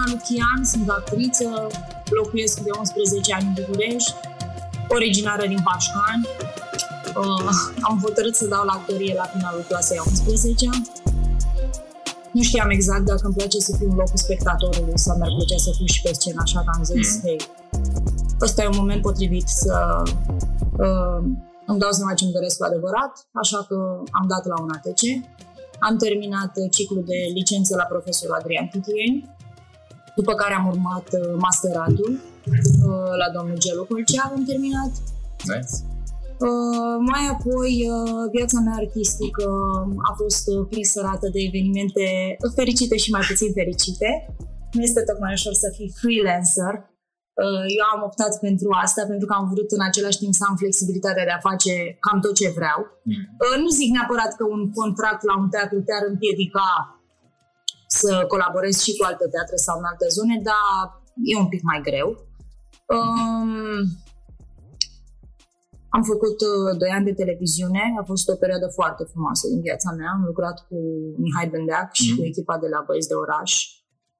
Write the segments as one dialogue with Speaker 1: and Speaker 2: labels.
Speaker 1: Alina Lucian, sunt actriță, locuiesc de 11 ani în București, originară din Pașcani. Uh, am hotărât să dau la actorie la finalul clasei 11 Nu știam exact dacă îmi place să fiu în locul spectatorului sau mi-ar plăcea să fiu și pe scenă, așa că am zis, mm. hei, ăsta e un moment potrivit să uh, îmi dau seama ce îmi doresc cu adevărat, așa că am dat la un ATC. Am terminat ciclul de licență la profesorul Adrian Titieni, după care am urmat uh, masteratul uh, la domnul Gelu Colcea, am terminat.
Speaker 2: Nice.
Speaker 1: Uh, mai apoi, uh, viața mea artistică a fost uh, presărată de evenimente fericite și mai puțin fericite. Nu este tocmai ușor să fii freelancer, Uh, eu am optat pentru asta pentru că am vrut în același timp să am flexibilitatea de a face cam tot ce vreau. Mm. Uh, nu zic neapărat că un contract la un teatru te-ar împiedica să colaborez și cu alte teatre sau în alte zone, dar e un pic mai greu. Um, am făcut uh, doi ani de televiziune, a fost o perioadă foarte frumoasă din viața mea. Am lucrat cu Mihai Bendeac și mm. cu echipa de la Băieți de Oraș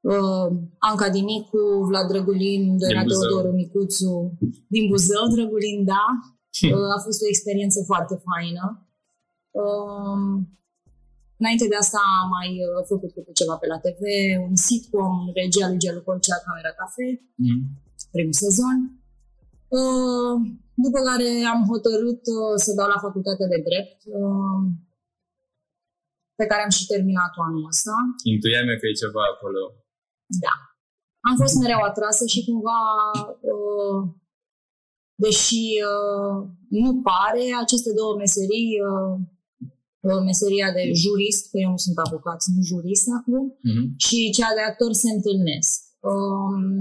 Speaker 1: uh, Anca Dinicu, Vlad Drăgulin, Doina Teodoru Micuțu, din Buzău, Drăgulin, da. Uh, a fost o experiență foarte faină. Uh, înainte de asta am mai uh, făcut câte ceva pe la TV, un sitcom, regia lui Gelu Colcea, Camera Cafe, mm. primul sezon. Uh, după care am hotărât uh, să dau la facultatea de drept, uh, pe care am și terminat anul ăsta.
Speaker 2: Intuiam eu că e ceva acolo
Speaker 1: da. Am fost mereu atrasă și cumva, uh, deși uh, nu pare, aceste două meserii, uh, meseria de jurist, că eu nu sunt avocat, sunt jurist acum, uh-huh. și cea de actor se întâlnesc.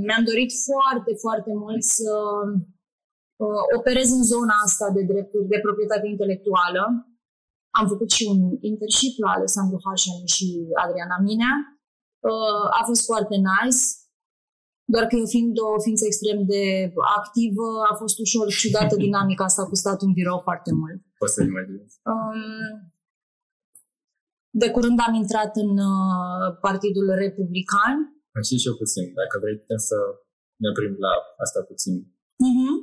Speaker 1: Mi-am dorit foarte, foarte mult să operez în zona asta de drepturi de proprietate intelectuală. Am făcut și un internship la Alessandru Hașan și Adriana Minea Uh, a fost foarte nice, doar că eu fiind o ființă extrem de activă, a fost ușor ciudată dinamica asta cu statul în birou foarte mult.
Speaker 2: Poți să imaginezi. Um,
Speaker 1: de curând am intrat în uh, Partidul Republican.
Speaker 2: Am și eu puțin. Dacă vrei, putem să ne oprim la asta puțin.
Speaker 1: Uh-huh.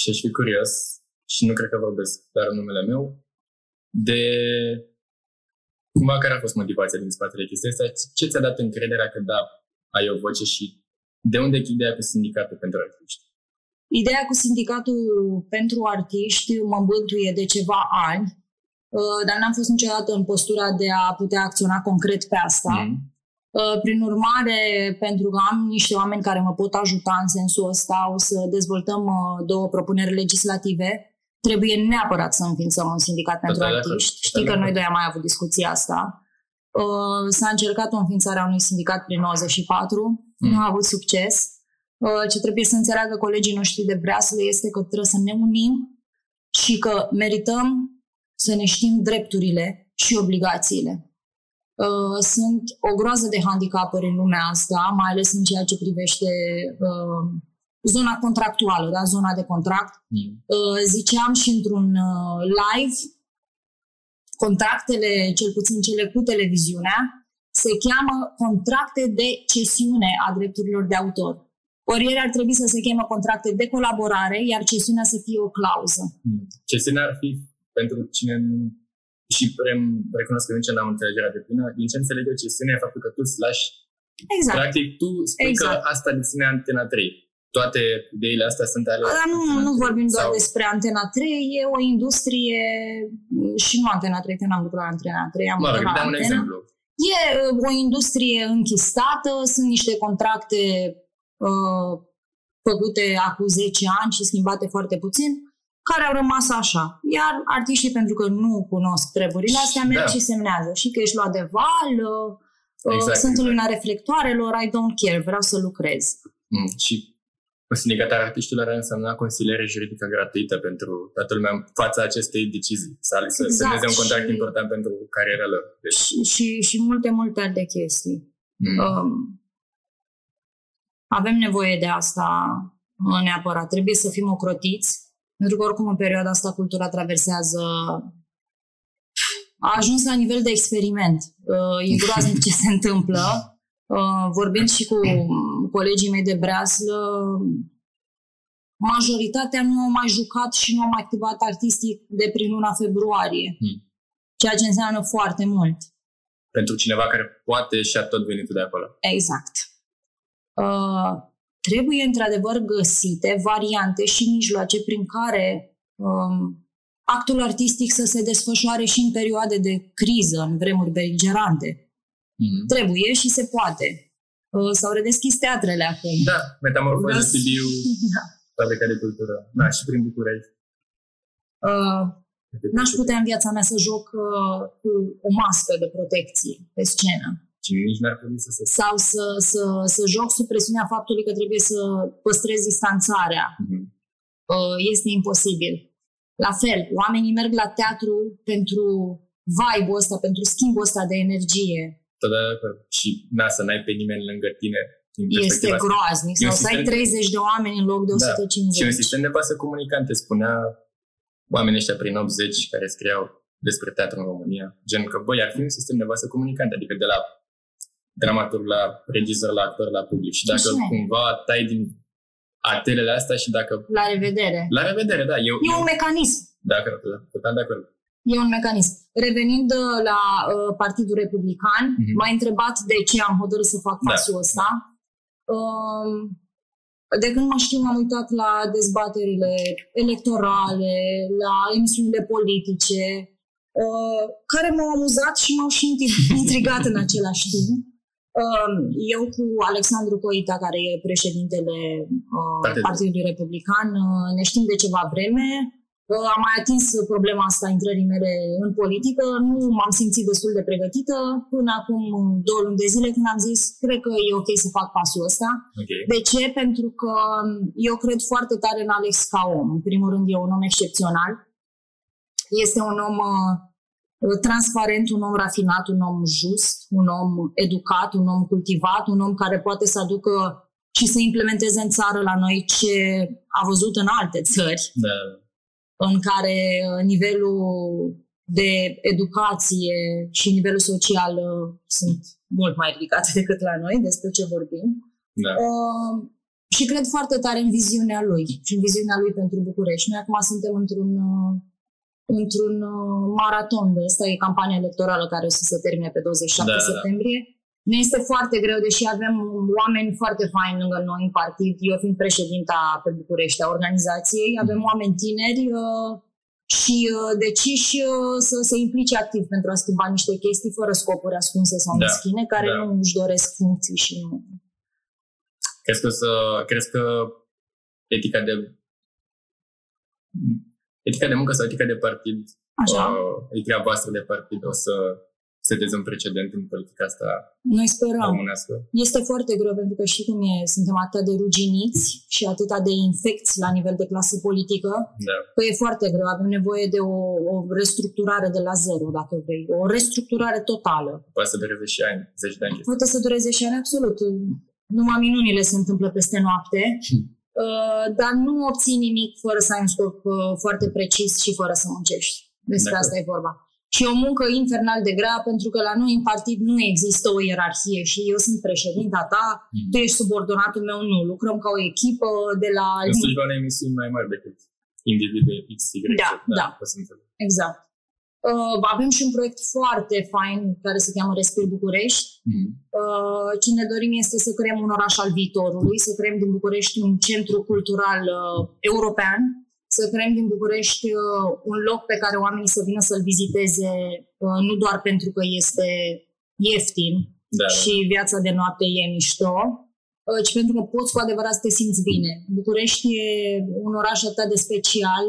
Speaker 2: Și aș fi curios, și nu cred că vorbesc doar numele meu, de cumva care a fost motivația din spatele chestiei asta? Ce ți-a dat încrederea că da, ai o voce și de unde e ideea cu sindicatul pentru artiști?
Speaker 1: Ideea cu sindicatul pentru artiști mă bântuie de ceva ani, uh, dar n-am fost niciodată în postura de a putea acționa concret pe asta. Mm. Prin urmare, pentru că am niște oameni care mă pot ajuta în sensul ăsta, o să dezvoltăm uh, două propuneri legislative trebuie neapărat să înființăm un sindicat pentru da, artiști. Știi că noi doi am mai avut discuția asta. Uh, s-a încercat o înființare a unui sindicat prin 94, mm. nu a avut succes. Uh, ce trebuie să înțeleagă colegii noștri de breaslă este că trebuie să ne unim și că merităm să ne știm drepturile și obligațiile. Uh, sunt o groază de handicapuri în lumea asta, mai ales în ceea ce privește zona contractuală, da? zona de contract. Mm. Uh, ziceam și într-un uh, live, contractele, cel puțin cele cu televiziunea, se cheamă contracte de cesiune a drepturilor de autor. Ori ele ar trebui să se chemă contracte de colaborare, iar cesiunea să fie o clauză.
Speaker 2: Mm. Cesiunea ar fi pentru cine și rem, recunosc că nici n-am înțelegerea de plină, din ce înțeleg eu, cesiunea e faptul că tu îți lași
Speaker 1: Exact.
Speaker 2: Practic, tu spui exact. că asta deține Antena 3 toate ideile astea sunt ale...
Speaker 1: Dar nu, nu vorbim doar sau... despre Antena 3, e o industrie și nu Antena 3, că n-am lucrat la Antena 3, am
Speaker 2: mă rog, dau un exemplu.
Speaker 1: E uh, o industrie închistată, sunt niște contracte uh, făcute acum 10 ani și schimbate foarte puțin, care au rămas așa. Iar artiștii, pentru că nu cunosc treburile astea, merg da. și semnează. Și că ești luat de val, uh, exact, sunt exact. lumina reflectoarelor, I don't care, vreau să lucrez.
Speaker 2: Mm, și o sindicatar artiștilor ar însemna consiliere juridică gratuită pentru toată lumea în fața acestei decizii. Să, exact. să semneze un contract și, important pentru cariera lor.
Speaker 1: Deci... Și, și, și multe, multe alte chestii. Mm. Um, avem nevoie de asta neapărat. Trebuie să fim ocrotiți, pentru că oricum în perioada asta cultura traversează a ajuns la nivel de experiment. Uh, e groaznic ce se întâmplă. Uh, vorbind și cu colegii mei de breaslă, majoritatea nu au mai jucat și nu au mai activat artistic de prin luna februarie. Hmm. Ceea ce înseamnă foarte mult.
Speaker 2: Pentru cineva care poate și a tot venit de acolo.
Speaker 1: Exact. Uh, trebuie într-adevăr găsite variante și mijloace prin care um, actul artistic să se desfășoare și în perioade de criză, în vremuri beligerante. Mm-hmm. Trebuie și se poate. Uh, s-au redeschis teatrele acum.
Speaker 2: Da, metamorfoză da. Sibiu, da. fabrica de cultură. Da, și prin București.
Speaker 1: Uh, n-aș putea în viața mea să joc uh, cu o mască de protecție pe scenă.
Speaker 2: Și nici n-ar trebui să se...
Speaker 1: Sau să, să, să joc sub presiunea faptului că trebuie să păstrez distanțarea. Mm-hmm. Uh, este imposibil. La fel, oamenii merg la teatru pentru vibe-ul ăsta, pentru schimbul ăsta de energie.
Speaker 2: Da, da, da. Și na, să n-ai pe nimeni lângă tine.
Speaker 1: Este groaznic. Sau să ai 30 de oameni în loc de 150. Da.
Speaker 2: Și un sistem de pasă comunicante spunea oamenii ăștia prin 80 care scriau despre teatru în România. Gen că, băi, ar fi un sistem de pasă comunicante, adică de la dramaturg la regizor, la actor, la public. Și dacă Așa cumva tai din atelele astea și dacă...
Speaker 1: La revedere.
Speaker 2: La revedere, da. Eu,
Speaker 1: e
Speaker 2: eu,
Speaker 1: un mecanism.
Speaker 2: Da, cred, total de acord.
Speaker 1: E un mecanism. Revenind uh, la uh, Partidul Republican, mm-hmm. m-ai întrebat de ce am hotărât să fac da. pasul da. ăsta. Uh, de când mă știu, m-am uitat la dezbaterile electorale, la emisiunile politice, uh, care m-au amuzat și m-au și intrigat în același timp. Uh, eu cu Alexandru Coita, care e președintele uh, Partidului Republican, uh, ne știm de ceva vreme. Am mai atins problema asta intrării mele în politică, nu m-am simțit destul de pregătită până acum două luni de zile când am zis, cred că e ok să fac pasul ăsta.
Speaker 2: Okay.
Speaker 1: De ce? Pentru că eu cred foarte tare în Alex ca om. În primul rând e un om excepțional. Este un om uh, transparent, un om rafinat, un om just, un om educat, un om cultivat, un om care poate să aducă și să implementeze în țară la noi ce a văzut în alte țări.
Speaker 2: Da
Speaker 1: în care uh, nivelul de educație și nivelul social uh, sunt mult mai ridicate decât la noi, despre ce vorbim.
Speaker 2: Da. Uh,
Speaker 1: și cred foarte tare în viziunea lui și în viziunea lui pentru București. Noi acum suntem într-un, uh, într-un maraton de asta, e campania electorală care o să se termine pe 27 da, septembrie. Da ne este foarte greu, deși avem oameni foarte faini lângă noi în partid. Eu fiind președinta pe București a organizației, avem oameni tineri uh, și uh, deciși uh, să se implice activ pentru a schimba niște chestii fără scopuri ascunse sau da, meschine, care da. nu își doresc funcții și nu...
Speaker 2: Crezi că, să, crezi că etica de etica de muncă sau etica de partid,
Speaker 1: Așa.
Speaker 2: Uh, etica voastră de partid o să seteze un precedent în politica asta
Speaker 1: Noi sperăm.
Speaker 2: românească.
Speaker 1: Este foarte greu pentru că și cum e, suntem atât de ruginiți și atât de infecți la nivel de clasă politică,
Speaker 2: da.
Speaker 1: că e foarte greu. Avem nevoie de o, o restructurare de la zero, dacă vrei. O restructurare totală.
Speaker 2: Poate să dureze și ani, zeci de ani.
Speaker 1: Poate să dureze și ani, absolut. Numai minunile se întâmplă peste noapte. Hmm. Uh, dar nu obții nimic fără să ai un scop uh, foarte precis și fără să muncești. Despre asta e vorba. Și o muncă infernal de grea, pentru că la noi în partid nu există o ierarhie și eu sunt președinta ta, mm. tu ești subordonatul meu, nu. Lucrăm ca o echipă de la...
Speaker 2: Sunt la emisiuni mai mari decât individul XY.
Speaker 1: Da, da, da. exact. Uh, avem și un proiect foarte fain care se cheamă Respir București. Mm. Uh, ce ne dorim este să creăm un oraș al viitorului, să creăm din București un centru cultural uh, european, să creăm din București uh, un loc pe care oamenii să vină să-l viziteze, uh, nu doar pentru că este ieftin
Speaker 2: da.
Speaker 1: și viața de noapte e mișto, uh, ci pentru că poți cu adevărat să te simți bine. București e un oraș atât de special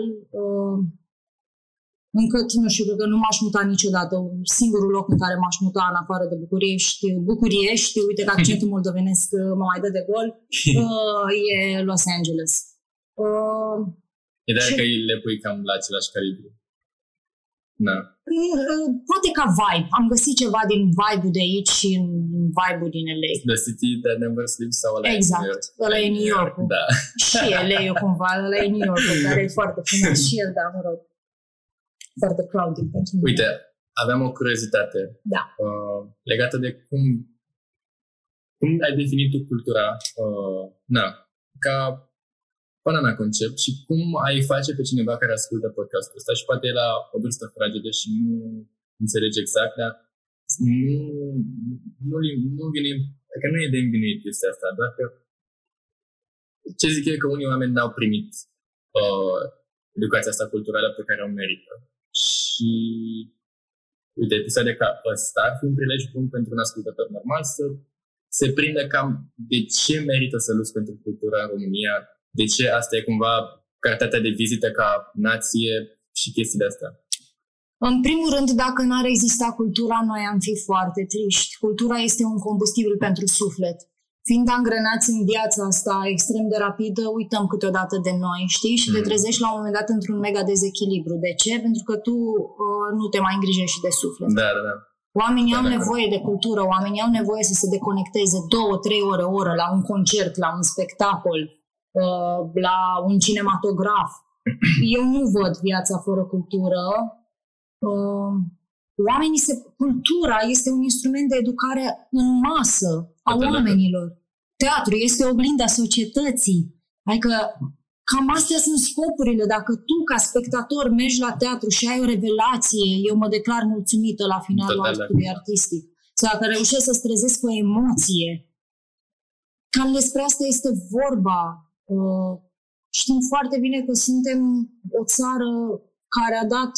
Speaker 1: încât, nu știu, că nu m-aș muta niciodată. Singurul loc în care m-aș muta în afară de București, Bucuriești, uite că accentul moldovenesc mă mai dă de gol, e Los Angeles.
Speaker 2: Ideea că le pui cam la același calibru. Da.
Speaker 1: Poate ca vibe. Am găsit ceva din vibe-ul de aici și în vibe-ul din LA.
Speaker 2: The City That Never Sleeps sau ăla
Speaker 1: Exact. New York. Ăla e New York.
Speaker 2: Da.
Speaker 1: și LA cumva, ăla e New York, care e foarte frumos și el, da, mă rog. Foarte crowded pentru mine.
Speaker 2: Uite, aveam o curiozitate
Speaker 1: da.
Speaker 2: uh, legată de cum cum ai definit tu cultura, uh, na, ca banana concept și cum ai face pe cineva care ascultă podcastul ăsta și poate e la o vârstă fragedă și nu înțelege exact, dar nu, nu, nu vine, că nu e de învinuit chestia asta, doar că ce zic eu că unii oameni n-au primit uh, educația asta culturală pe care o merită. Și uite, episoade ca ăsta ar fi un prilej bun pentru un ascultător normal să se prinde cam de ce merită să lupți pentru cultura în România, de ce asta e cumva cartatea de vizită ca nație și chestii astea.
Speaker 1: În primul rând, dacă n-ar exista cultura, noi am fi foarte triști. Cultura este un combustibil pentru suflet. Fiind angrenați în viața asta extrem de rapidă, uităm câteodată de noi, știi? Și mm. te trezești la un moment dat într-un mega dezechilibru. De ce? Pentru că tu uh, nu te mai îngrijești de suflet.
Speaker 2: Da, da, da.
Speaker 1: Oamenii au nevoie de cultură, oamenii au nevoie să se deconecteze două, trei ore, o oră la un concert, la un spectacol, uh, la un cinematograf. Eu nu văd viața fără cultură. Uh, oamenii se... Cultura este un instrument de educare în masă a oamenilor. Teatru este oglinda societății. Adică Cam astea sunt scopurile. Dacă tu, ca spectator, mergi la teatru și ai o revelație, eu mă declar mulțumită la finalul actului artistic. Sau dacă reușești să-ți trezesc o emoție, cam despre asta este vorba. Uh, știm foarte bine că suntem o țară care a dat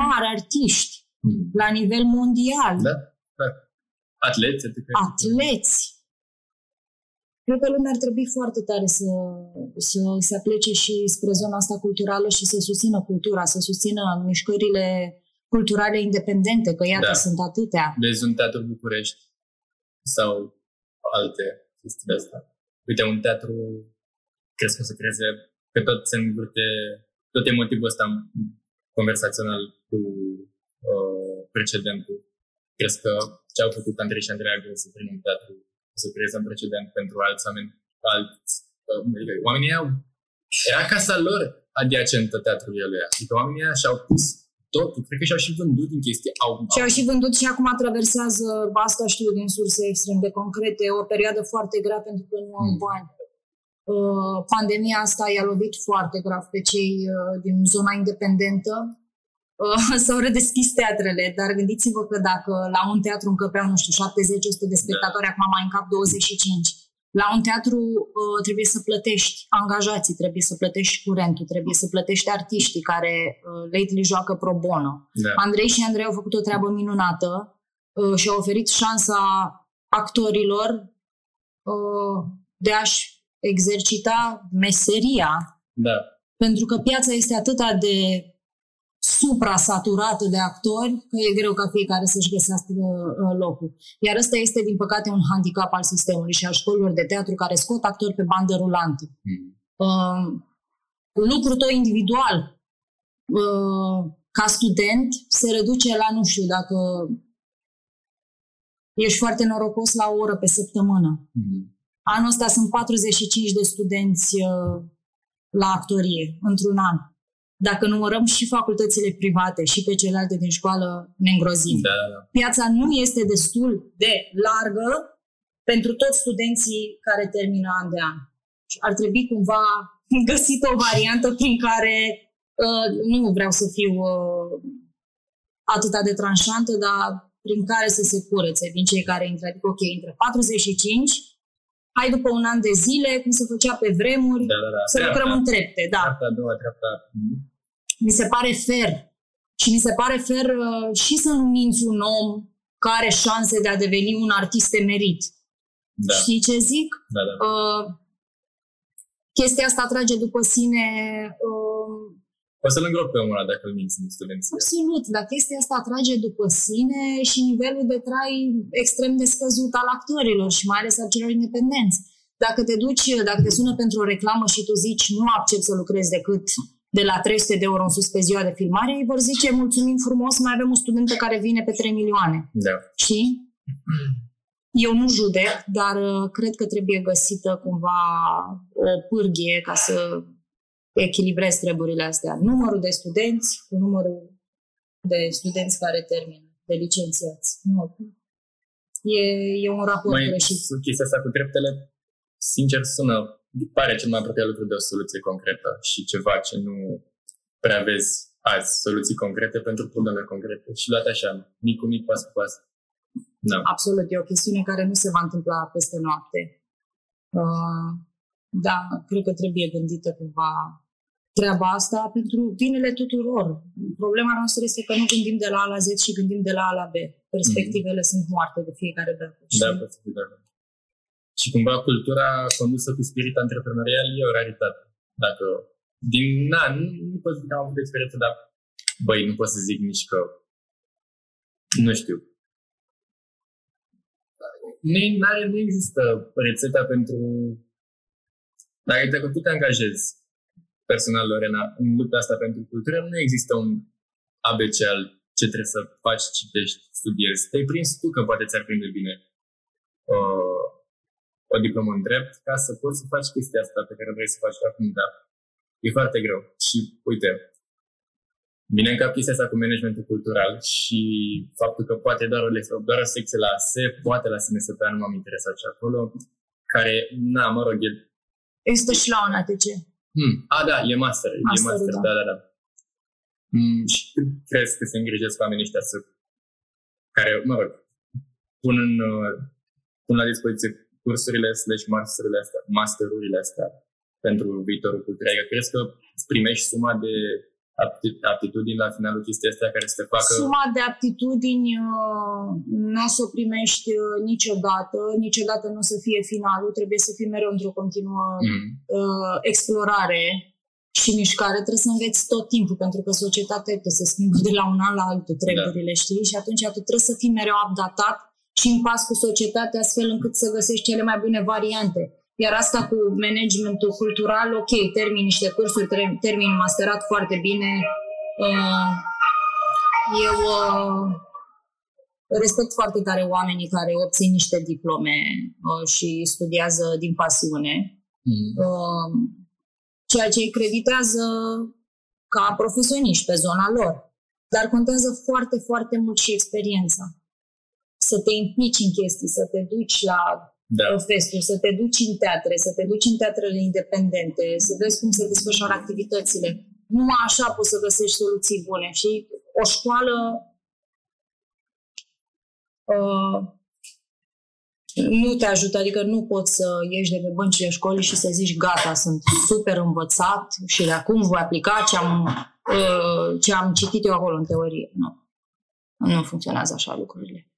Speaker 1: mari artiști hmm. la nivel mondial.
Speaker 2: Da, da. Atleți,
Speaker 1: Atleți. Cred că lumea ar trebui foarte tare să, să se aplece și spre zona asta culturală și să susțină cultura, să susțină mișcările culturale independente, că iată, da. sunt atâtea.
Speaker 2: Vezi un teatru București sau alte chestii de asta. Uite, un teatru crezi că o să creeze, că tot se învârte, tot e motivul ăsta conversațional cu uh, precedentul. Crezi că ce au făcut Andrei și Andreea să prin un teatru să creeze un precedent pentru alți oameni, alți, uh, oamenii au, era casa lor adiacentă teatrului ăluia. Adică oamenii și-au pus totul, cred că și-au și vândut din chestii. Au,
Speaker 1: și-au și vândut și acum traversează, asta știu din surse extrem de concrete, o perioadă foarte grea pentru că nu au mm. bani. Uh, pandemia asta i-a lovit foarte grav pe cei uh, din zona independentă, uh, s-au redeschis teatrele, dar gândiți-vă că dacă la un teatru încăpeau, nu știu, 70-100 de spectatori, da. acum mai încap 25. La un teatru uh, trebuie să plătești angajații, trebuie să plătești curentul, trebuie să plătești artiștii care uh, lately joacă pro bono. Da. Andrei și Andrei au făcut o treabă minunată uh, și au oferit șansa actorilor uh, de a-și exercita meseria.
Speaker 2: Da.
Speaker 1: Pentru că piața este atât de supra-saturată de actori, că e greu ca fiecare să-și găsească uh, locul. Iar ăsta este, din păcate, un handicap al sistemului și al școlilor de teatru care scot actori pe bandă rulantă. Mm. Uh, lucrul tău individual uh, ca student se reduce la, nu știu, dacă ești foarte norocos la o oră pe săptămână. Mm. Anul ăsta sunt 45 de studenți uh, la actorie, într-un an dacă numărăm și facultățile private și pe celelalte din școală, ne îngrozim.
Speaker 2: Da, da.
Speaker 1: Piața nu este destul de largă pentru toți studenții care termină an de an. Ar trebui cumva găsit o variantă prin care uh, nu vreau să fiu uh, atâta de tranșantă, dar prin care să se curețe din cei care intră. Adică, ok, între 45, hai după un an de zile, cum se făcea pe vremuri,
Speaker 2: da, da, da.
Speaker 1: să lucrăm în trepte. Da.
Speaker 2: Treapta a doua, treapta
Speaker 1: mi se pare fer. Și mi se pare fer uh, și să nu minți un om care are șanse de a deveni un artist emerit.
Speaker 2: Da.
Speaker 1: Știi ce zic?
Speaker 2: Da, da. Uh,
Speaker 1: chestia asta trage după sine... Uh,
Speaker 2: o să-l îngrop pe omul ăla dacă îl minți în studenți.
Speaker 1: Absolut, dar chestia asta atrage după sine și nivelul de trai extrem de scăzut al actorilor și mai ales al celor independenți. Dacă te duci, dacă te sună pentru o reclamă și tu zici nu accept să lucrezi decât de la 300 de euro în sus pe ziua de filmare, ei vor zice, mulțumim frumos, mai avem un student care vine pe 3 milioane.
Speaker 2: Da.
Speaker 1: Și eu nu judec, dar uh, cred că trebuie găsită cumva o pârghie ca să echilibrez treburile astea. Numărul de studenți cu numărul de studenți care termină, de licențiați. Nu. E, e un raport
Speaker 2: Mai,
Speaker 1: greșit.
Speaker 2: Chestia asta cu dreptele, sincer, sună, pare cel mai apropiat lucru de o soluție concretă și ceva ce nu prea vezi azi, soluții concrete pentru probleme concrete. Și luate așa, mic cu mic, pas cu pas.
Speaker 1: Da. Absolut, e o chestiune care nu se va întâmpla peste noapte. Uh, da, cred că trebuie gândită cumva treaba asta pentru binele tuturor. Problema noastră este că nu gândim de la A la Z și gândim de la A la B. Perspectivele mm. sunt moarte de fiecare dată.
Speaker 2: Da, posibil, da. Și cumva cultura condusă cu spirit antreprenorial e o raritate. Dacă din, na, nu, nu pot zic că am avut experiență, dar băi, nu pot să zic nici că nu știu. Nu, nu există rețeta pentru dacă te tu te angajezi personal, Lorena, în lupta asta pentru cultură, nu există un ABC al ce trebuie să faci, citești, studiezi. Te-ai prins tu că poate ți-ar prinde bine uh, o diplomă în drept ca să poți să faci chestia asta pe care vrei să faci acum, dar e foarte greu. Și uite, vine în cap chestia asta cu managementul cultural și faptul că poate doar o, doar o secție la ASE, poate la SMSP, nu m-am interesat și acolo, care, na, mă rog, e...
Speaker 1: Există și la un ATC.
Speaker 2: Hmm. A, da, e master. master e master, da, da, da. da. Mm, și crezi că se îngrijesc oamenii ăștia să, care, mă rog, pun, în, uh, pun la dispoziție cursurile slash masterurile astea, masterurile astea pentru viitorul cultural. Crezi că primești suma de aptitudini la finalul chestii astea care să te facă...
Speaker 1: Suma de aptitudini uh, nu o să o primești uh, niciodată, niciodată nu o să fie finalul, trebuie să fii mereu într-o continuă mm. uh, explorare și mișcare, trebuie să înveți tot timpul, pentru că societatea te se schimbă de la un an la altul treburile, da. știi? Și atunci tu trebuie să fii mereu updatat și în pas cu societatea astfel încât să găsești cele mai bune variante. Iar asta cu managementul cultural, ok, termin niște cursuri, termin masterat foarte bine. Uh, eu uh, respect foarte tare oamenii care obțin niște diplome uh, și studiază din pasiune, mm. ceea ce îi creditează ca profesioniști pe zona lor. Dar contează foarte, foarte mult și experiența. Să te implici în chestii, să te duci la da. festuri, să te duci în teatre, să te duci în teatrele independente, să vezi cum se desfășoară activitățile. Numai așa poți să găsești soluții bune. Și o școală uh, nu te ajută, adică nu poți să ieși de pe băncile școlii și să zici gata, sunt super învățat și de acum voi aplica ce am, uh, ce am citit eu acolo în teorie. Nu. Nu funcționează așa lucrurile.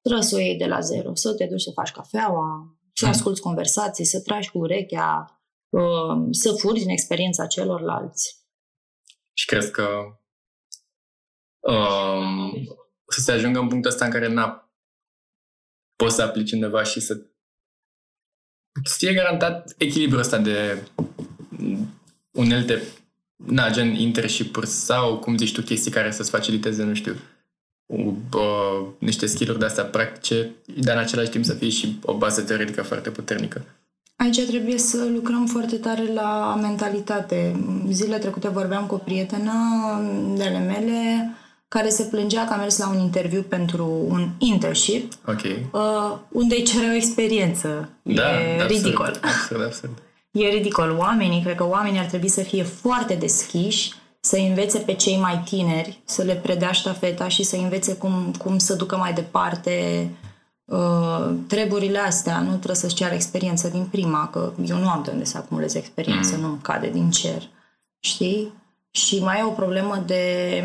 Speaker 1: Trebuie să o iei de la zero, să te duci să faci cafeaua, să hmm. asculți conversații, să tragi cu urechea, um, să furi din experiența celorlalți.
Speaker 2: Și crezi că um, să se ajungă în punctul ăsta în care n-a poți să aplici undeva și să să fie garantat echilibrul ăsta de unelte, na, gen internship sau, cum zici tu, chestii care să-ți faciliteze, nu știu, uh, niște skill-uri de astea practice, dar în același timp să fie și o bază teoretică foarte puternică.
Speaker 1: Aici trebuie să lucrăm foarte tare la mentalitate. Zile trecute vorbeam cu o prietenă de ale mele care se plângea că a mers la un interviu pentru un internship
Speaker 2: okay.
Speaker 1: uh, unde îi cerea o experiență.
Speaker 2: Da,
Speaker 1: e
Speaker 2: da,
Speaker 1: ridicol.
Speaker 2: Absurd, absurd, absurd.
Speaker 1: E ridicol. Oamenii, cred că oamenii ar trebui să fie foarte deschiși să învețe pe cei mai tineri, să le predea ștafeta și să învețe cum, cum să ducă mai departe uh, treburile astea. Nu trebuie să-ți ceară experiență din prima, că eu nu am de unde să acumulez experiență, mm. nu cade din cer. Știi? Și mai e o problemă de...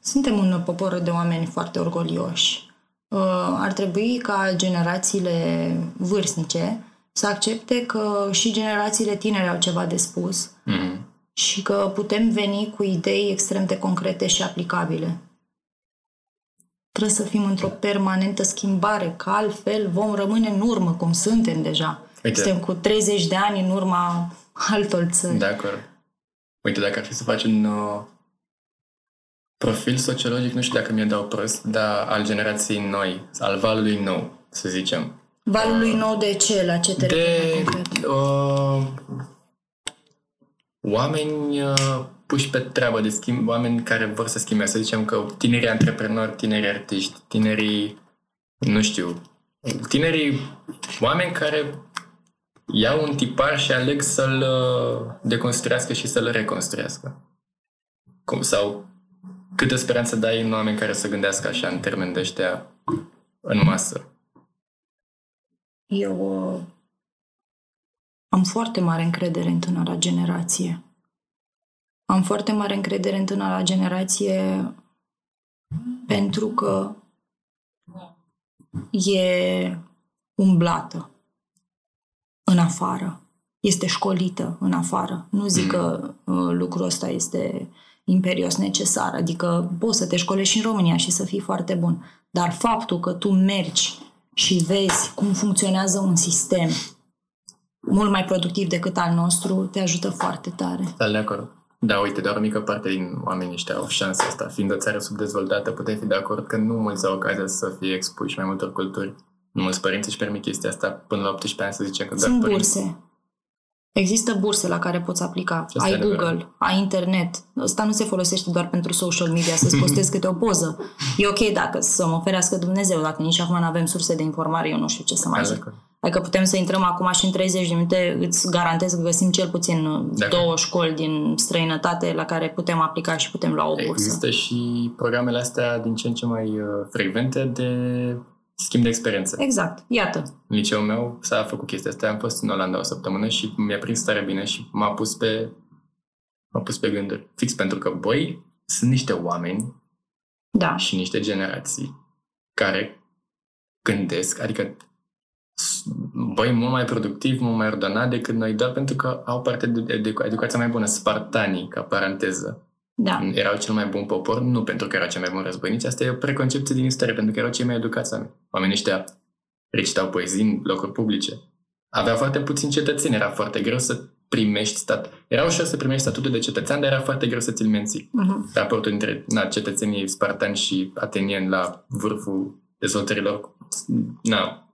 Speaker 1: Suntem un popor de oameni foarte orgolioși. Uh, ar trebui ca generațiile vârstnice să accepte că și generațiile tinere au ceva de spus mm și că putem veni cu idei extrem de concrete și aplicabile. Trebuie să fim într-o permanentă schimbare, că altfel vom rămâne în urmă, cum suntem deja. Uite. Suntem cu 30 de ani în urma altor țări.
Speaker 2: De acord. Uite, dacă ar fi să faci un uh, profil sociologic, nu știu dacă mi-e dau prost, dar al generației noi, al valului nou, să zicem.
Speaker 1: Valului uh, nou de ce? La ce te
Speaker 2: de, uh, oameni uh, puși pe treabă de schimb, oameni care vor să schimbe. Să zicem că tinerii antreprenori, tinerii artiști, tinerii nu știu, tinerii, oameni care iau un tipar și aleg să-l uh, deconstruiască și să-l reconstruiască. Cum, sau câtă speranță dai în oameni care să gândească așa în termeni de ăștia în masă?
Speaker 1: Eu uh, am foarte mare încredere în tânăra generație. Am foarte mare încredere în tânăra generație pentru că e umblată în afară. Este școlită în afară. Nu zic că uh, lucrul ăsta este imperios necesar, adică poți să te școlești și în România și să fii foarte bun. Dar faptul că tu mergi și vezi cum funcționează un sistem mult mai productiv decât al nostru, te ajută foarte tare.
Speaker 2: Da, de acord. Da, uite, doar o mică parte din oamenii ăștia au șansa asta. Fiind o țară subdezvoltată, puteai fi de acord că nu mulți au ocazia să fie expuși mai multor culturi. Nu mulți părinți își permit chestia asta până la 18 ani să zicem că
Speaker 1: Sunt doar burse. Părinți. Există burse la care poți aplica. ai Google, adevărat. ai internet. Asta nu se folosește doar pentru social media, să-ți postezi câte o poză. E ok dacă să mă oferească Dumnezeu, dacă nici acum nu avem surse de informare, eu nu știu ce să mai zic. Adică putem să intrăm acum și în 30 de minute, îți garantez că găsim cel puțin Dacă. două școli din străinătate la care putem aplica și putem lua o bursă.
Speaker 2: Există și programele astea din ce în ce mai uh, frecvente de schimb de experiență.
Speaker 1: Exact, iată.
Speaker 2: În liceul meu s-a făcut chestia asta, am fost în Olanda o săptămână și mi-a prins tare bine și m-a pus pe, m-a pus pe gânduri. Fix pentru că voi sunt niște oameni
Speaker 1: da.
Speaker 2: și niște generații care gândesc, adică băi mult mai productiv, mult mai ordonat decât noi, doar pentru că au parte de, de educația mai bună, spartanii, ca paranteză.
Speaker 1: Da.
Speaker 2: Erau cel mai bun popor, nu pentru că erau cei mai buni războinici, asta e o preconcepție din istorie, pentru că erau cei mai educați oameni. Oamenii ăștia recitau poezii în locuri publice. Aveau foarte puțini cetățeni, era foarte greu să primești stat. Era ușor să primești statutul de cetățean, dar era foarte greu să ți-l menții. Uh-huh. Raportul între na, cetățenii spartani și atenieni la vârful dezvoltărilor, na,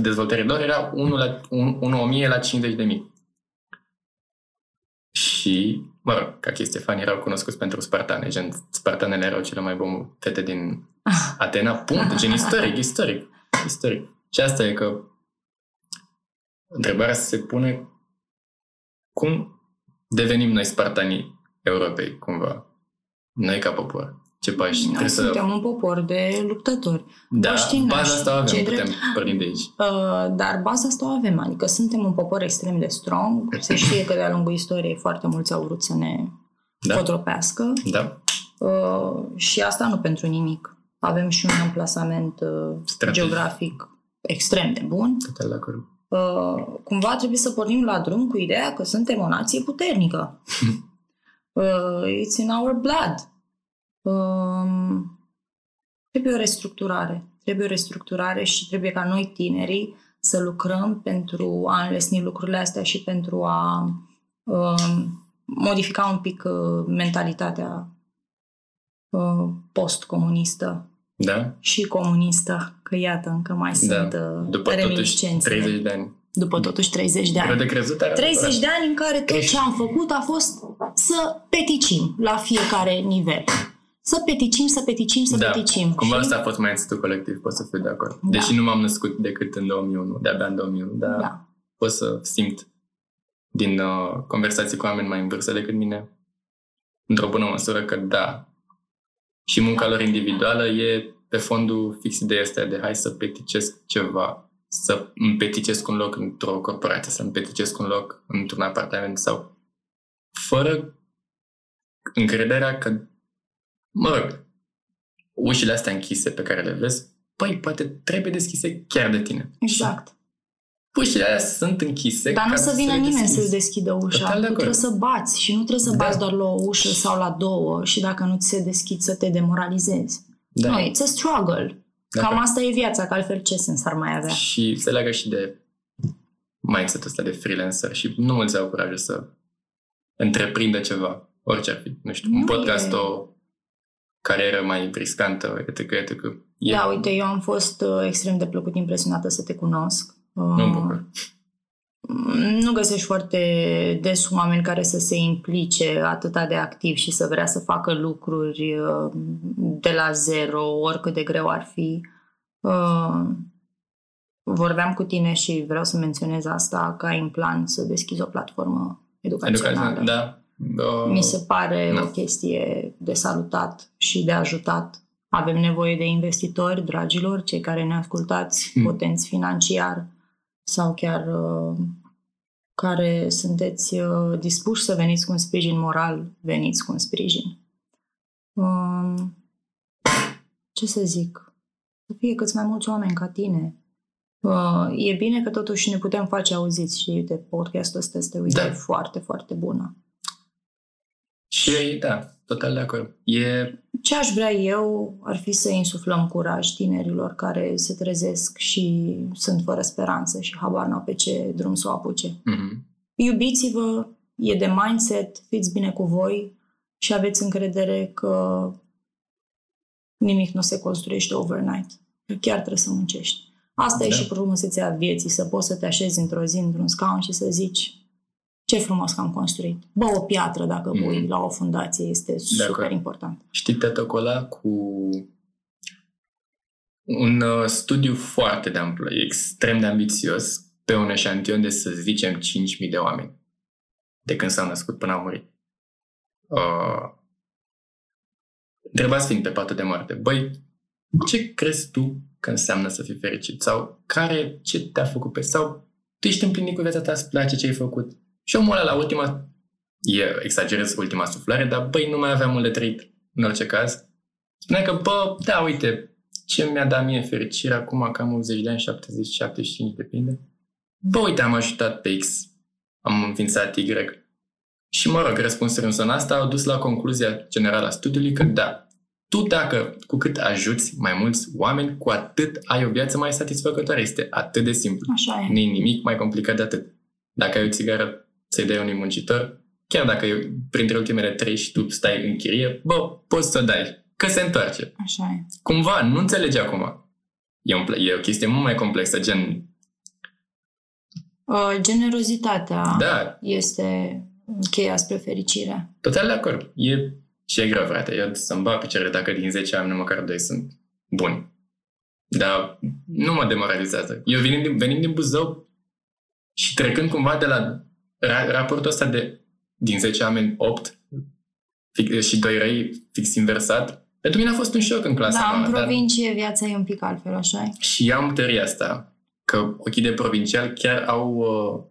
Speaker 2: dezvoltărilor era 1 la 1, 1 1000 la 50 de mii. Și, mă rog, ca chestie fani, erau cunoscuți pentru spartane, gen spartanele erau cele mai bune fete din Atena, punct, gen istoric, istoric, istoric. Și asta e că întrebarea se pune cum devenim noi spartanii Europei, cumva, noi ca popor. Ce pași?
Speaker 1: Noi suntem să... un popor de luptători.
Speaker 2: Da, Poștii baza asta o avem, putem drept, porni de aici.
Speaker 1: Uh, dar baza asta o avem, adică suntem un popor extrem de strong. Se știe că de-a lungul istoriei foarte mulți au vrut să ne da. cotropească.
Speaker 2: Da.
Speaker 1: Uh, și asta nu pentru nimic. Avem și un amplasament uh, geografic extrem de bun.
Speaker 2: Total de acord.
Speaker 1: Uh, cumva trebuie să pornim la drum cu ideea că suntem o nație puternică. uh, it's in our blood. Um, trebuie o restructurare. Trebuie o restructurare și trebuie ca noi tinerii să lucrăm pentru a înlesni lucrurile astea și pentru a um, modifica un pic uh, mentalitatea uh, post-comunistă
Speaker 2: da?
Speaker 1: și comunistă, că iată, încă mai da. sunt uh,
Speaker 2: După totuși 30 de ani.
Speaker 1: După totuși 30 de ani.
Speaker 2: De crezut
Speaker 1: 30 de ani în care tot ce am făcut a fost să peticim la fiecare nivel. Să peticim, să peticim, să da. peticim.
Speaker 2: Cumva și... asta a fost mai institut colectiv, pot să fiu de acord. Da. Deși nu m-am născut decât în 2001, de-abia în 2001, dar da. pot să simt din uh, conversații cu oameni mai în vârstă decât mine, într-o bună măsură că da. Și munca lor individuală e pe fondul fix ideea asta de hai să peticesc ceva, să îmi peticesc un loc într-o corporație, să îmi peticesc un loc într-un apartament sau fără încrederea că mă rog, ușile astea închise pe care le vezi, păi, poate trebuie deschise chiar de tine.
Speaker 1: Exact. Și
Speaker 2: ușile astea sunt închise.
Speaker 1: Dar nu să vină nimeni să-ți deschidă ușa. Tu trebuie să bați și nu trebuie să da. bați doar la o ușă sau la două și dacă nu ți se deschid să te demoralizezi. Da. Nu, it's a struggle. Da, Cam asta e viața, că altfel ce sens ar mai avea?
Speaker 2: Și se leagă și de mindset-ul ăsta de freelancer și nu mulți au curajul să întreprindă ceva, orice ar fi. Nu știu, nu un podcast, e... o carieră mai riscantă, etc., etc.
Speaker 1: E... Da, uite, eu am fost uh, extrem de plăcut impresionată să te cunosc.
Speaker 2: Nu uh, bucur.
Speaker 1: Nu găsești foarte des oameni care să se implice atât de activ și să vrea să facă lucruri uh, de la zero, oricât de greu ar fi. Uh, vorbeam cu tine și vreau să menționez asta, că ai în plan să deschizi o platformă educațională.
Speaker 2: da.
Speaker 1: Uh, Mi se pare da. o chestie de salutat și de ajutat. Avem nevoie de investitori, dragilor, cei care ne ascultați, hmm. potenți financiar sau chiar uh, care sunteți uh, dispuși să veniți cu un sprijin moral, veniți cu un sprijin. Uh, ce să zic? Să fie câți mai mulți oameni ca tine. Uh, e bine că totuși ne putem face auziți și uite, podcastul ăsta este o idee da. foarte, foarte bună.
Speaker 2: Și da, total de acord. E...
Speaker 1: Ce aș vrea eu ar fi să insuflăm curaj tinerilor care se trezesc și sunt fără speranță și habar n-au pe ce drum să o apuce. Mm-hmm. Iubiți-vă, e de mindset, fiți bine cu voi și aveți încredere că nimic nu se construiește overnight. Chiar trebuie să muncești. Asta da. e și frumusețea vieții, să poți să te așezi într-o zi într-un scaun și să zici ce frumos că am construit. Bă, o piatră, dacă mm. pui la o fundație, este super important.
Speaker 2: Știi tetocola cu un uh, studiu foarte de amplu, extrem de ambițios, pe un eșantion de, să zicem, 5.000 de oameni. De când s-au născut până au murit. Uh, întrebați fiind pe patul de moarte, băi, ce crezi tu că înseamnă să fii fericit? Sau care, ce te-a făcut pe... Sau tu ești împlinit cu viața ta, îți place ce ai făcut? Și omul ăla la ultima, e, exagerez ultima suflare, dar băi, nu mai aveam mult de trăit în orice caz. Spunea că, bă, da, uite, ce mi-a dat mie fericire acum, cam 80 de ani, 70, 75, depinde. Bă, uite, am ajutat pe X, am înființat Y. Și, mă rog, răspunsul în zona asta au dus la concluzia generală a studiului că da, tu dacă cu cât ajuți mai mulți oameni, cu atât ai o viață mai satisfăcătoare. Este atât de simplu.
Speaker 1: Așa e.
Speaker 2: Nu e nimic mai complicat de atât. Dacă ai o țigară să-i dai unui muncitor, chiar dacă e printre ultimele trei și tu stai în chirie, bă, poți să dai, că se întoarce.
Speaker 1: Așa e.
Speaker 2: Cumva, nu înțelegi acum. E, un, e o chestie mult mai complexă, gen...
Speaker 1: Uh, generozitatea
Speaker 2: da.
Speaker 1: este cheia spre fericire.
Speaker 2: Total de acord. E și e greu, frate. Eu să-mi bag picioare dacă din 10 ani măcar 2 sunt buni. Dar nu mă demoralizează. Eu venind din, venind din Buzău și trecând cumva de la ra, raportul ăsta de din 10 oameni 8 fix, și 2 răi fix inversat, pentru mine a fost un șoc în clasa
Speaker 1: Da, în provincie dar... viața e un pic altfel, așa
Speaker 2: Și am tăria asta, că ochii de provincial chiar au uh,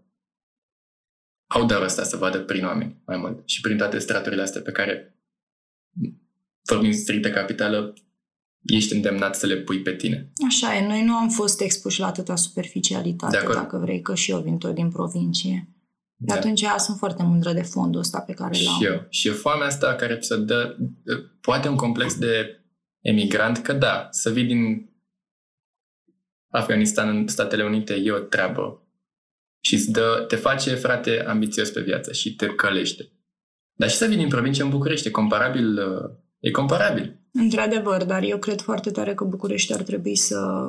Speaker 2: au darul ăsta să vadă prin oameni mai mult și prin toate straturile astea pe care vorbind strict de capitală, ești îndemnat să le pui pe tine.
Speaker 1: Așa e, noi nu am fost expuși la atâta superficialitate, dacă vrei, că și eu vin tot din provincie. De da. atunci sunt foarte mândră de fondul ăsta pe care l-am.
Speaker 2: Și eu. Și e foamea asta care să dă, poate un complex de emigrant, că da, să vii din Afganistan în Statele Unite e o treabă. Și îți dă, te face, frate, ambițios pe viață și te călește. Dar și să vii din provincie în București, e comparabil, uh, e comparabil.
Speaker 1: Într-adevăr, dar eu cred foarte tare că București ar trebui să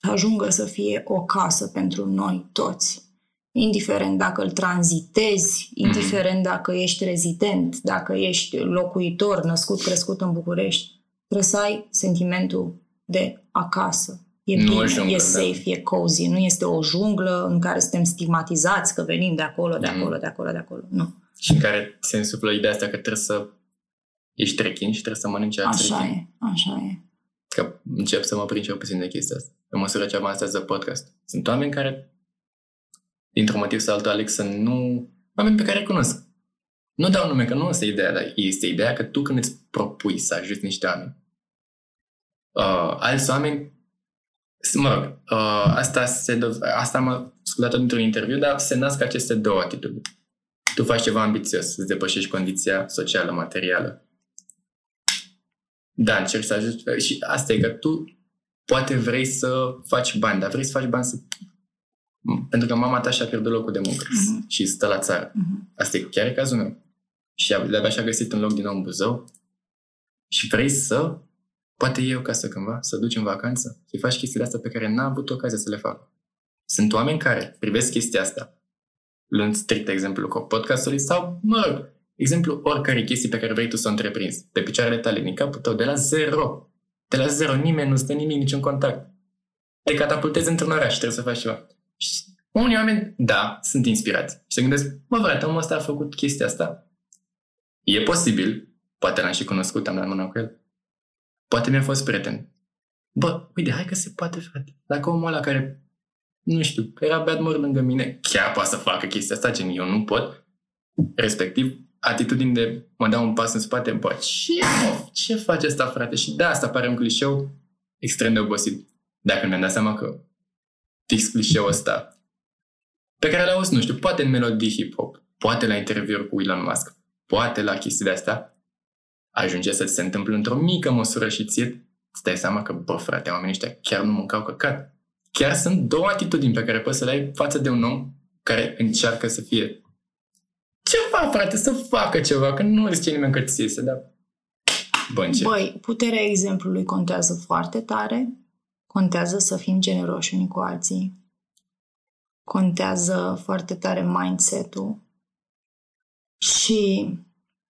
Speaker 1: ajungă să fie o casă pentru noi toți. Indiferent dacă îl tranzitezi, indiferent mm. dacă ești rezident, dacă ești locuitor, născut, crescut în București, trebuie să ai sentimentul de acasă. E nu bine, junglă, e da. safe, da. e cozy. Nu este o junglă în care suntem stigmatizați că venim de acolo, de mm. acolo, de acolo, de acolo. Nu
Speaker 2: și în care se însuflă ideea asta că trebuie să ești trechin și trebuie să mănânci
Speaker 1: Așa trechin. e, așa e.
Speaker 2: Că încep să mă prind cel puțin de chestia asta. În măsură ce avansează podcast. Sunt oameni care, dintr-un motiv sau altul, aleg să nu... Oameni pe care îi cunosc. Nu dau nume, că nu este ideea, dar este ideea că tu când îți propui să ajuți niște oameni, uh, alți oameni, mă rog, uh, asta, se, asta am ascultat într-un interviu, dar se nasc aceste două atitudini tu faci ceva ambițios, să depășești condiția socială, materială. Da, încerci să ajungi. Și asta e că tu poate vrei să faci bani, dar vrei să faci bani să... Pentru că mama ta și-a pierdut locul de muncă uh-huh. și stă la țară. Uh-huh. Asta e chiar cazul meu. Și de-abia și-a găsit un loc din nou în Buzău și vrei să, poate e o casă cândva, să duci în vacanță, să faci chestiile astea pe care n-a avut ocazia să le facă. Sunt oameni care privesc chestia asta luând strict exemplu cu podcastului sau, mă rog, exemplu oricare chestii pe care vrei tu să o întreprinzi, pe picioarele tale, din capul tău, de la zero. De la zero, nimeni nu stă nimic, niciun contact. Te catapultezi într-un oraș și trebuie să faci ceva. Și unii oameni, da, sunt inspirați. Și se gândesc, bă, frate, omul ăsta a făcut chestia asta. E posibil, poate l-am și cunoscut, am dat mâna cu el. Poate mi-a fost prieten. Bă, uite, hai că se poate, frate. Dacă omul ăla care, nu știu, era bad mor lângă mine, chiar poate să facă chestia asta, gen eu nu pot, respectiv, atitudini de mă dau un pas în spate, bă, ce, mă, ce face asta, frate? Și da, asta pare un clișeu extrem de obosit. Dacă mi-am dat seama că fix clișeul ăsta? Pe care le auzi, nu știu, poate în melodii hip-hop, poate la interviuri cu Elon Musk, poate la chestii de astea, ajunge să ți se întâmple într-o mică măsură și ți îți dai seama că, bă, frate, oamenii ăștia chiar nu mâncau căcat. Chiar sunt două atitudini pe care poți să le ai față de un om care încearcă să fie ceva, frate, să facă ceva, că nu zice nimeni că ți iese, dar
Speaker 1: Bă, Băi, puterea exemplului contează foarte tare, contează să fim generoși unii cu alții, contează foarte tare mindset-ul și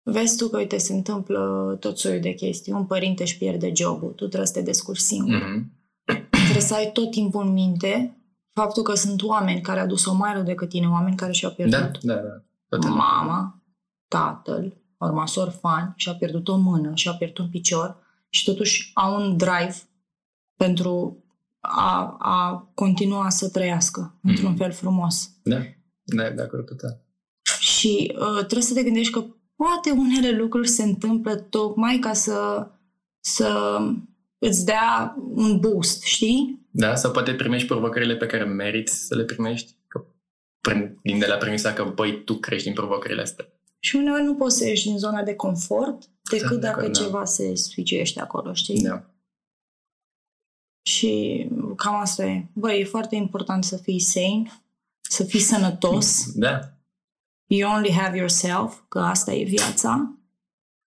Speaker 1: vezi tu că, uite, se întâmplă tot soiul de chestii. Un părinte își pierde jobul, tu trebuie să te descurci singur. Mm-hmm. Trebuie să ai tot timpul în minte faptul că sunt oameni care au dus-o mai rău decât tine, oameni care și-au pierdut
Speaker 2: da, da, da.
Speaker 1: Total. mama, tatăl, urmați orfan și-a pierdut o mână și-a pierdut un picior și totuși au un drive pentru a, a continua să trăiască mm-hmm. într-un fel frumos.
Speaker 2: Da, da, de acord total.
Speaker 1: Și uh, trebuie să te gândești că poate unele lucruri se întâmplă tocmai ca să, să îți dea un boost, știi?
Speaker 2: Da, sau poate primești provocările pe care meriți să le primești, că, din de la premisa că, băi, tu crești din provocările astea.
Speaker 1: Și uneori nu poți să ieși din zona de confort decât da, dacă da. ceva se sficește acolo, știi?
Speaker 2: Da.
Speaker 1: Și cam asta e. Băi, e foarte important să fii sane, să fii sănătos.
Speaker 2: Da.
Speaker 1: You only have yourself, că asta e viața.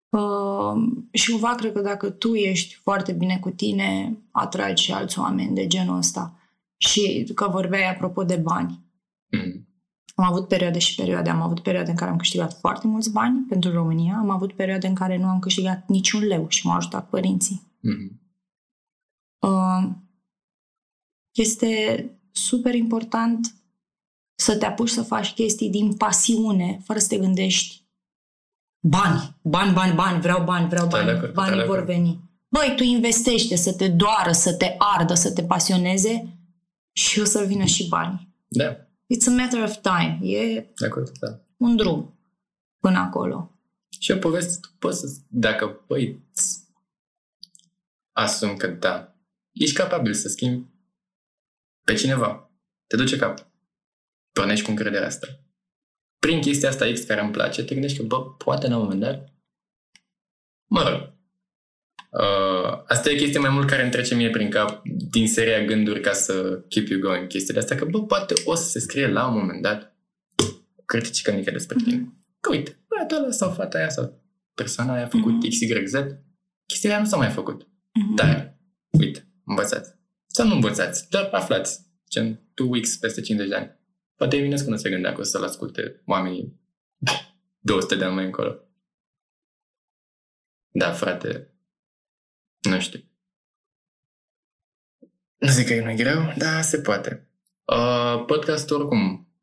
Speaker 1: Uh, și cumva cred că dacă tu ești foarte bine cu tine, atragi și alți oameni de genul ăsta. Și că vorbeai apropo de bani. Mm. Am avut perioade și perioade. Am avut perioade în care am câștigat foarte mulți bani pentru România. Am avut perioade în care nu am câștigat niciun leu și m-au ajutat părinții. Mm. Uh, este super important să te apuci să faci chestii din pasiune, fără să te gândești bani, bani, bani, bani, vreau bani, vreau bani, banii vor veni. Băi, tu investește să te doară, să te ardă, să te pasioneze și o să vină și bani.
Speaker 2: Da.
Speaker 1: It's a matter of time. E
Speaker 2: de acord, da.
Speaker 1: un drum până acolo.
Speaker 2: Și o poveste, tu poți să, dacă, băi, asum că da, ești capabil să schimbi pe cineva. Te duce cap. Pornești cu încrederea asta. Prin chestia asta X care îmi place, te gândești că, bă, poate la un moment dat, mă rog, Uh, asta e chestia mai mult care îmi trece mie prin cap din seria gânduri ca să keep you going chestiile astea, că bă, poate o să se scrie la un moment dat critici mică despre tine. Mm-hmm. Că uite, băiatul ăla sau fata aia sau persoana aia a făcut mm-hmm. XYZ, chestiile nu s-au mai făcut. Mm-hmm. Dar, uite, învățați. Sau nu învățați, doar aflați. Gen 2 weeks peste 50 de ani. Poate Eminescu nu se gândea că o să-l asculte oamenii 200 de ani mai încolo. Da, frate, nu știu. Nu zic că e mai greu, dar se poate. Uh, podcastul oricum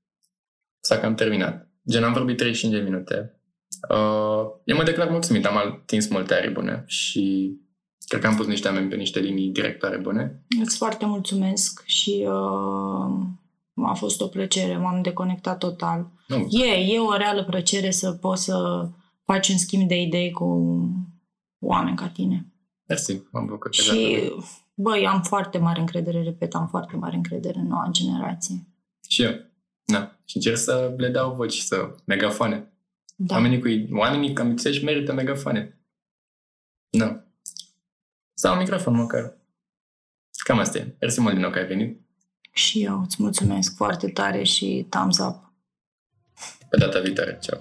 Speaker 2: s-a cam terminat. Gen, am vorbit 35 de minute. Uh, eu mă declar mulțumit, am atins multe arii bune și cred că am pus niște oameni pe niște linii directoare bune.
Speaker 1: Îți foarte mulțumesc și uh, a fost o plăcere, m-am deconectat total. Nu. E, e o reală plăcere să poți să faci un schimb de idei cu oameni ca tine.
Speaker 2: Mersi, m-am bucurat.
Speaker 1: Și, băi, am foarte mare încredere, repet, am foarte mare încredere în noua generație.
Speaker 2: Și eu. Da. Și încerc să le dau voci, să megafoane. Da. Oamenii cu oamenii cam merită megafoane. Da. Sau un microfon măcar. Cam asta e. Mersi mult din nou că ai venit.
Speaker 1: Și eu îți mulțumesc foarte tare și thumbs up.
Speaker 2: Pe data viitoare. Ceau.